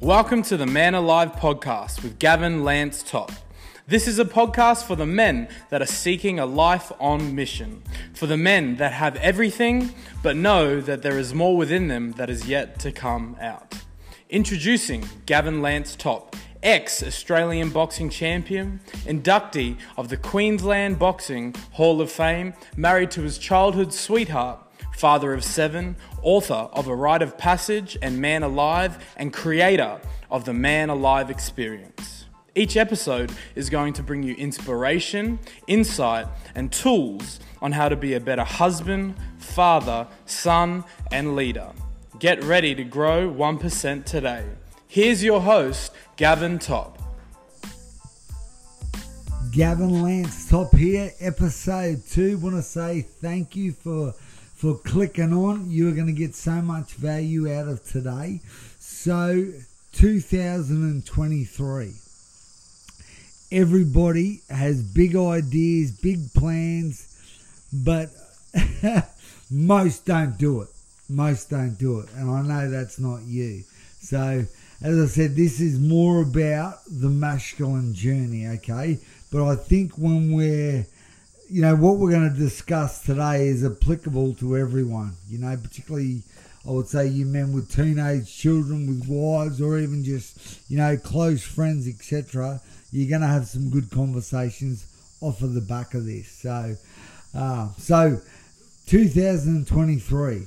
Welcome to the Man Alive podcast with Gavin Lance Topp. This is a podcast for the men that are seeking a life on mission, for the men that have everything but know that there is more within them that is yet to come out. Introducing Gavin Lance Topp, ex Australian boxing champion, inductee of the Queensland Boxing Hall of Fame, married to his childhood sweetheart, father of seven, author of A Rite of Passage and Man Alive, and creator of the Man Alive Experience. Each episode is going to bring you inspiration, insight, and tools on how to be a better husband, father, son, and leader. Get ready to grow 1% today. Here's your host, Gavin Topp. Gavin Lance Topp here, episode two. Want to say thank you for for clicking on. You're going to get so much value out of today. So, 2023. Everybody has big ideas, big plans, but most don't do it. Most don't do it. And I know that's not you. So, as I said, this is more about the masculine journey, okay? But I think when we're you know, what we're going to discuss today is applicable to everyone, you know, particularly, I would say, you men with teenage children, with wives, or even just, you know, close friends, etc. You're going to have some good conversations off of the back of this. So, uh, so 2023,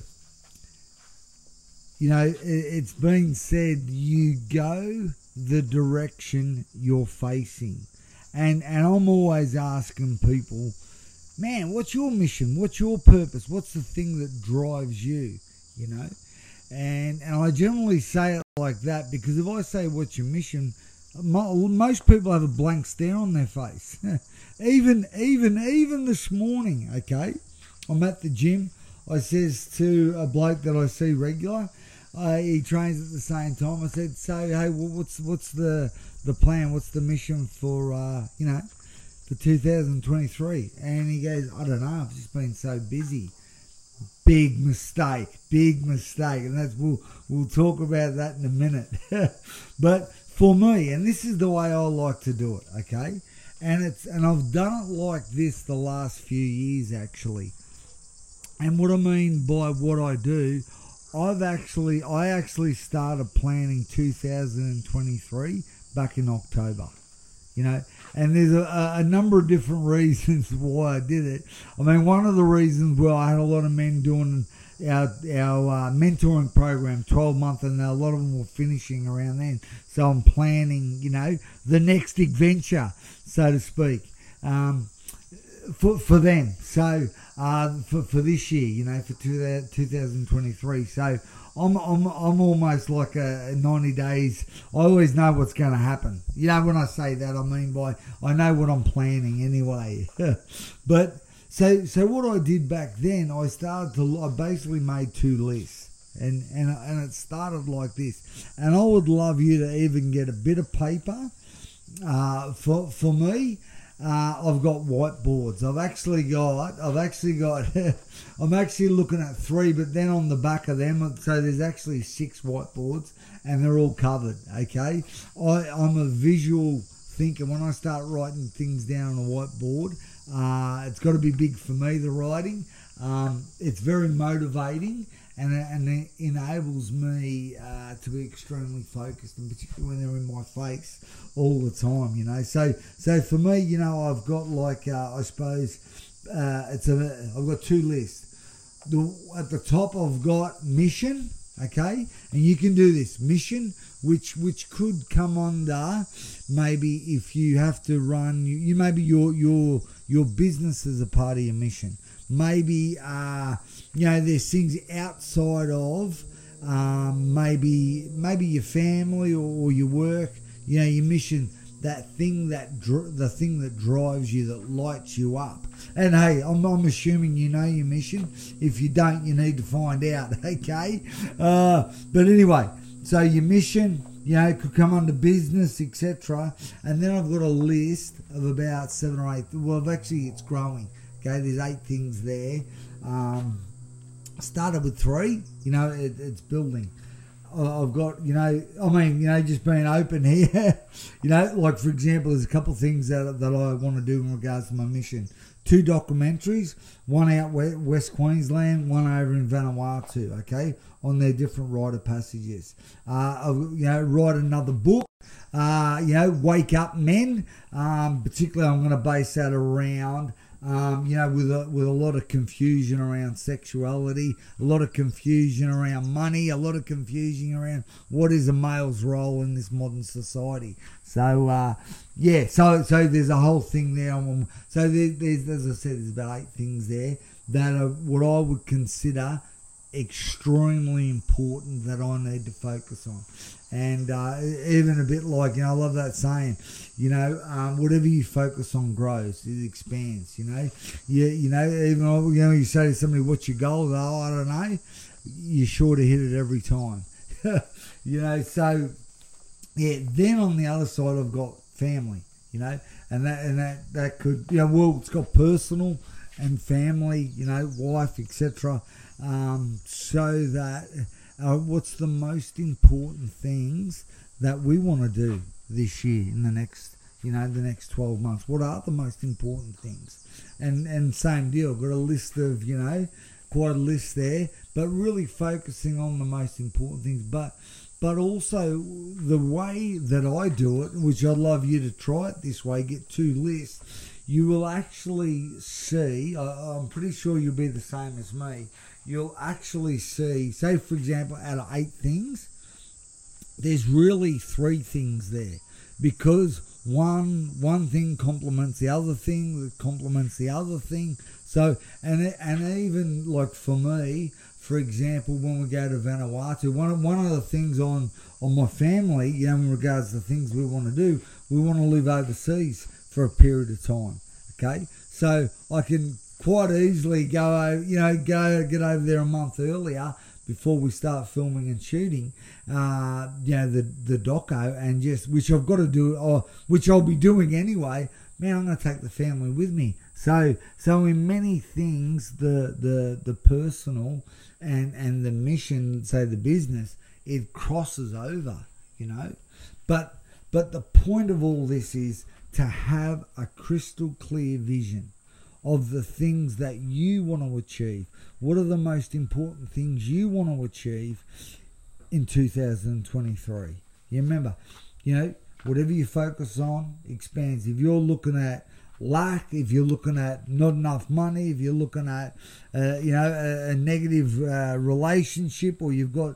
you know, it, it's been said you go the direction you're facing. And, and I'm always asking people, man, what's your mission? What's your purpose? What's the thing that drives you? You know, and and I generally say it like that because if I say what's your mission, most people have a blank stare on their face. even even even this morning, okay, I'm at the gym. I says to a bloke that I see regular, uh, he trains at the same time. I said, "So, hey, what's what's the the plan? What's the mission for uh, you know for 2023. And he goes, I don't know, I've just been so busy. Big mistake, big mistake. And that's we'll we'll talk about that in a minute. but for me, and this is the way I like to do it, okay? And it's and I've done it like this the last few years actually. And what I mean by what I do, I've actually I actually started planning 2023 back in October. You know, and there's a, a, number of different reasons why I did it. I mean, one of the reasons, well, I had a lot of men doing our our uh, mentoring program, 12 month, and a lot of them were finishing around then. So I'm planning, you know, the next adventure, so to speak, um, for for them. So uh, for for this year, you know, for 2023. So I'm, I'm, I'm almost like a 90 days. I always know what's going to happen. You know, when I say that, I mean by I know what I'm planning anyway. but so, so what I did back then, I started to, I basically made two lists. And, and, and it started like this. And I would love you to even get a bit of paper uh, for, for me uh, I've got whiteboards. I've actually got, I've actually got, I'm actually looking at three, but then on the back of them, so there's actually six whiteboards and they're all covered. Okay. I, I'm a visual thinker. When I start writing things down on a whiteboard, uh, it's got to be big for me, the writing. Um, it's very motivating and, and it enables me uh, to be extremely focused, and particularly when they're in my face all the time, you know. So, so for me, you know, I've got like uh, I suppose uh, it's a I've got two lists. The, at the top, I've got mission, okay, and you can do this mission, which which could come under maybe if you have to run, you, you maybe your your your business is a part of your mission maybe uh, you know there's things outside of um, maybe maybe your family or, or, your work you know your mission that thing that dr- the thing that drives you that lights you up and hey I'm, I'm assuming you know your mission if you don't you need to find out okay uh, but anyway so your mission you know, could come under business, etc. And then I've got a list of about seven or eight. Well, actually, it's growing. Okay, there's eight things there. Um, started with three. You know, it, it's building. I've got, you know, I mean, you know, just being open here, you know, like for example, there's a couple of things that, that I want to do in regards to my mission. Two documentaries, one out we- West Queensland, one over in Vanuatu, okay, on their different rite of passages. Uh, you know, write another book, uh, you know, Wake Up Men. Um, particularly, I'm going to base that around um, you know, with a, with a lot of confusion around sexuality, a lot of confusion around money, a lot of confusion around what is a male's role in this modern society. So uh, yeah, so so there's a whole thing there. Um, So there, there's, as I said, there's about eight things there that are what I would consider extremely important that I need to focus on. And uh, even a bit like, you know, I love that saying, you know, um, whatever you focus on grows, it expands, you know. You, you know, even, you know, you say to somebody, what's your goal? Oh, I don't know. You're sure to hit it every time. you know, so, yeah, then on the other side, I've got family, you know, and that, and that, that could, you know, well, it's got personal and family, you know, wife, etc. Um, so that uh, what's the most important things that we want to do this year in the next, you know, the next 12 months? What are the most important things? And and same deal, got a list of, you know, quite a list there, but really focusing on the most important things. But but also the way that I do it, which I'd love you to try it this way, get two lists. You will actually see. I, I'm pretty sure you'll be the same as me. You'll actually see. Say, for example, out of eight things, there's really three things there because one one thing complements the other thing that complements the other thing so and and even like for me for example when we go to Vanuatu one of, one of the things on on my family you know in regards to things we want to do we want to live overseas for a period of time okay so I can quite easily go you know go get over there a month earlier before we start filming and shooting, uh, you know, the the doco and just which I've got to do, or which I'll be doing anyway. Man, I'm going to take the family with me. So so in many things, the the the personal and and the mission, say the business, it crosses over, you know. But but the point of all this is to have a crystal clear vision of the things that you want to achieve. What are the most important things you want to achieve in 2023? You remember, you know, whatever you focus on expands. If you're looking at lack, if you're looking at not enough money, if you're looking at, uh, you know, a, a negative uh, relationship, or you've got,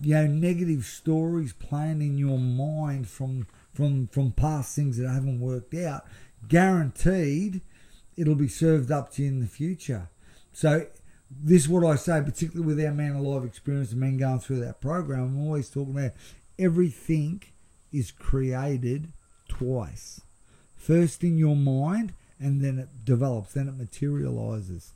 you know, negative stories playing in your mind from from from past things that haven't worked out, guaranteed it'll be served up to you in the future. So this is what I say, particularly with our man alive experience and men going through that program. I'm always talking about everything is created twice. First in your mind, and then it develops, then it materializes.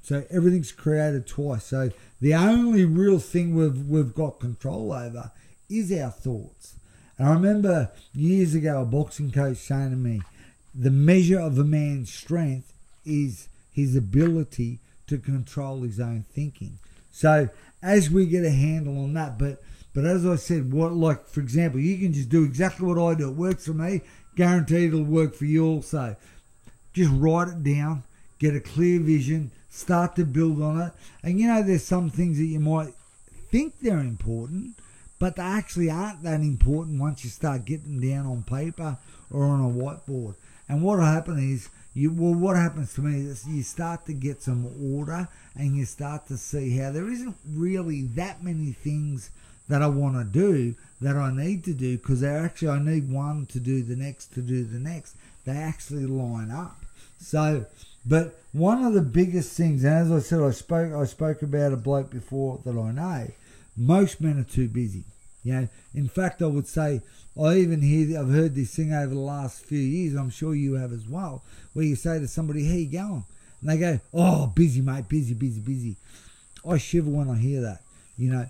So everything's created twice. So the only real thing we've we've got control over is our thoughts. And I remember years ago a boxing coach saying to me, the measure of a man's strength is his ability to control his own thinking. So as we get a handle on that, but but as I said, what like for example, you can just do exactly what I do. It works for me. Guaranteed it'll work for you also. Just write it down, get a clear vision, start to build on it. And you know, there's some things that you might think they're important, but they actually aren't that important once you start getting down on paper or on a whiteboard. And what will happen is, you well, what happens to me is you start to get some order, and you start to see how there isn't really that many things that I want to do that I need to do because they're actually I need one to do the next to do the next. They actually line up. So, but one of the biggest things, and as I said, I spoke I spoke about a bloke before that I know. Most men are too busy. You know, in fact, I would say I even hear I've heard this thing over the last few years. I'm sure you have as well, where you say to somebody, "How you going?" and they go, "Oh, busy, mate, busy, busy, busy." I shiver when I hear that. You know,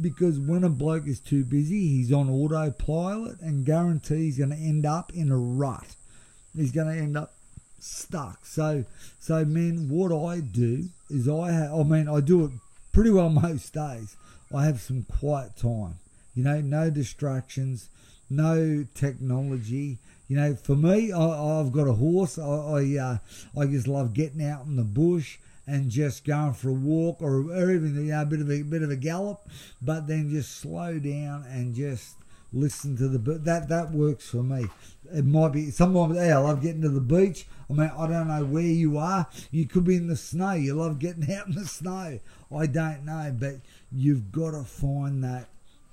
because when a bloke is too busy, he's on autopilot and guarantee he's going to end up in a rut. He's going to end up stuck. So, so men, what I do is I, ha- I mean, I do it pretty well most days, I have some quiet time. You know, no distractions, no technology. You know, for me, I, have got a horse. I I, uh, I just love getting out in the bush and just going for a walk or, or even you know, a bit of a bit of a gallop, but then just slow down and just listen to the that that works for me. It might be sometimes hey, I love getting to the beach. I mean, I don't know where you are. You could be in the snow. You love getting out in the snow. I don't know, but you've got to find that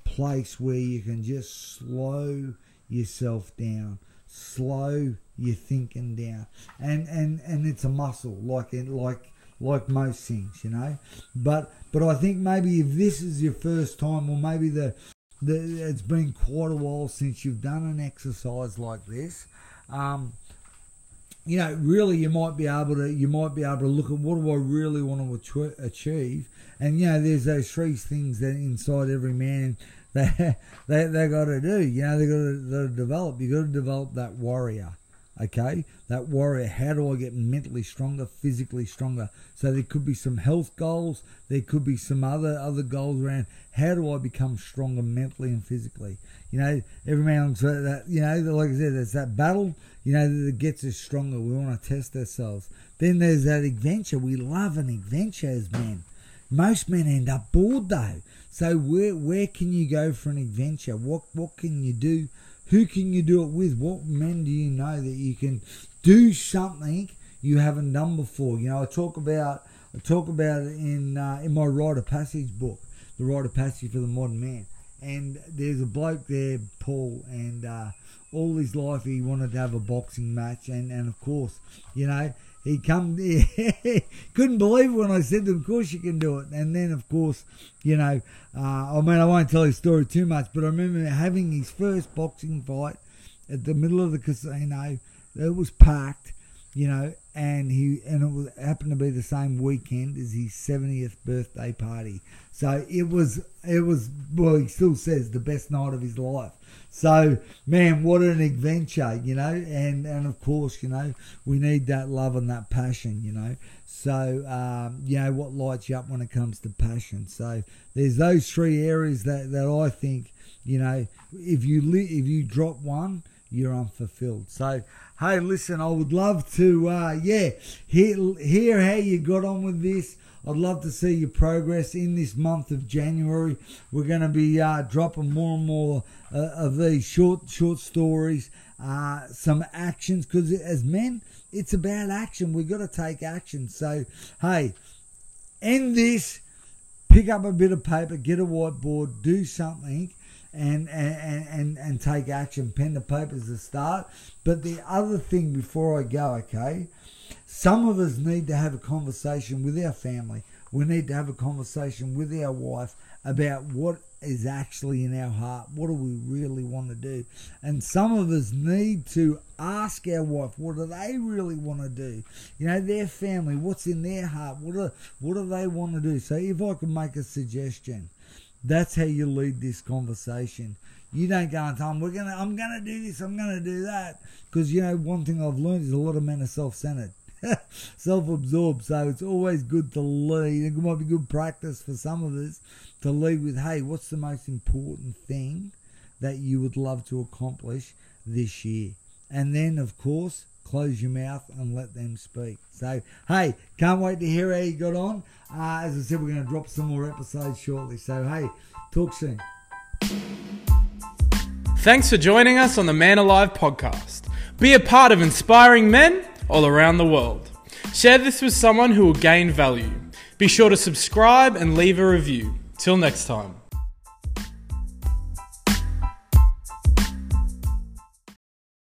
place where you can just slow yourself down, slow your thinking down, and and and it's a muscle like in like like most things, you know. But but I think maybe if this is your first time, or maybe the, the it's been quite a while since you've done an exercise like this. Um, you know, really, you might be able to you might be able to look at what do I really want to achieve, and you know, there's those three things that inside every man they they they got to do. You know, they got to develop. You got to develop that warrior okay? That warrior how do i get mentally stronger physically stronger? So there could be some health goals there could be some other other goals around how do i become stronger mentally and physically? You know every man that you know like i said there's that battle you know that gets us stronger. We want to test ourselves. Then there's that adventure. We love an adventure as men. Most men end up bored though. So where where can you go for an adventure? What what can you do who can you do it with? What men do you know that you can do something you haven't done before? You know, I talk about I talk about it in uh, in my rite of passage book, the rite of passage for the modern man. And there's a bloke there, Paul, and uh, all his life he wanted to have a boxing match, and, and of course, you know, he come couldn't believe when I said to him, of course you can do it. And then of course, you know, uh, I mean I won't tell his story too much, but I remember having his first boxing fight at the middle of the casino. It was packed, you know, and he and it happened to be the same weekend as his 70th birthday party. So it was it was well he still says the best night of his life. So, man, what an adventure, you know, and, and of course, you know, we need that love and that passion, you know. So, um, you know, what lights you up when it comes to passion. So, there's those three areas that, that I think, you know, if you li- if you drop one, you're unfulfilled. So, hey, listen, I would love to, uh, yeah, hear, hear how you got on with this. I'd love to see your progress in this month of January. We're going to be uh, dropping more and more uh, of these short short stories, uh, some actions because as men, it's about action. We've got to take action. So hey, end this. Pick up a bit of paper, get a whiteboard, do something, and and and, and take action. Pen to paper is the start. But the other thing before I go, okay, some of us need to have a conversation with our family. We need to have a conversation with our wife about what is actually in our heart. What do we really want to do? And some of us need to ask our wife, what do they really want to do? You know, their family, what's in their heart? What do, what do they want to do? So if I could make a suggestion, that's how you lead this conversation. You don't go and tell them, we're gonna, I'm gonna do this, I'm gonna do that. Because you know, one thing I've learned is a lot of men are self-centered. self-absorbed. So it's always good to lead. It might be good practice for some of us to lead with, hey, what's the most important thing that you would love to accomplish this year? And then, of course, close your mouth and let them speak. So, hey, can't wait to hear how you got on. Uh, as I said, we're going to drop some more episodes shortly. So, hey, talk soon. Thanks for joining us on the Man Alive podcast. Be a part of inspiring men all around the world. Share this with someone who will gain value. Be sure to subscribe and leave a review. Till next time.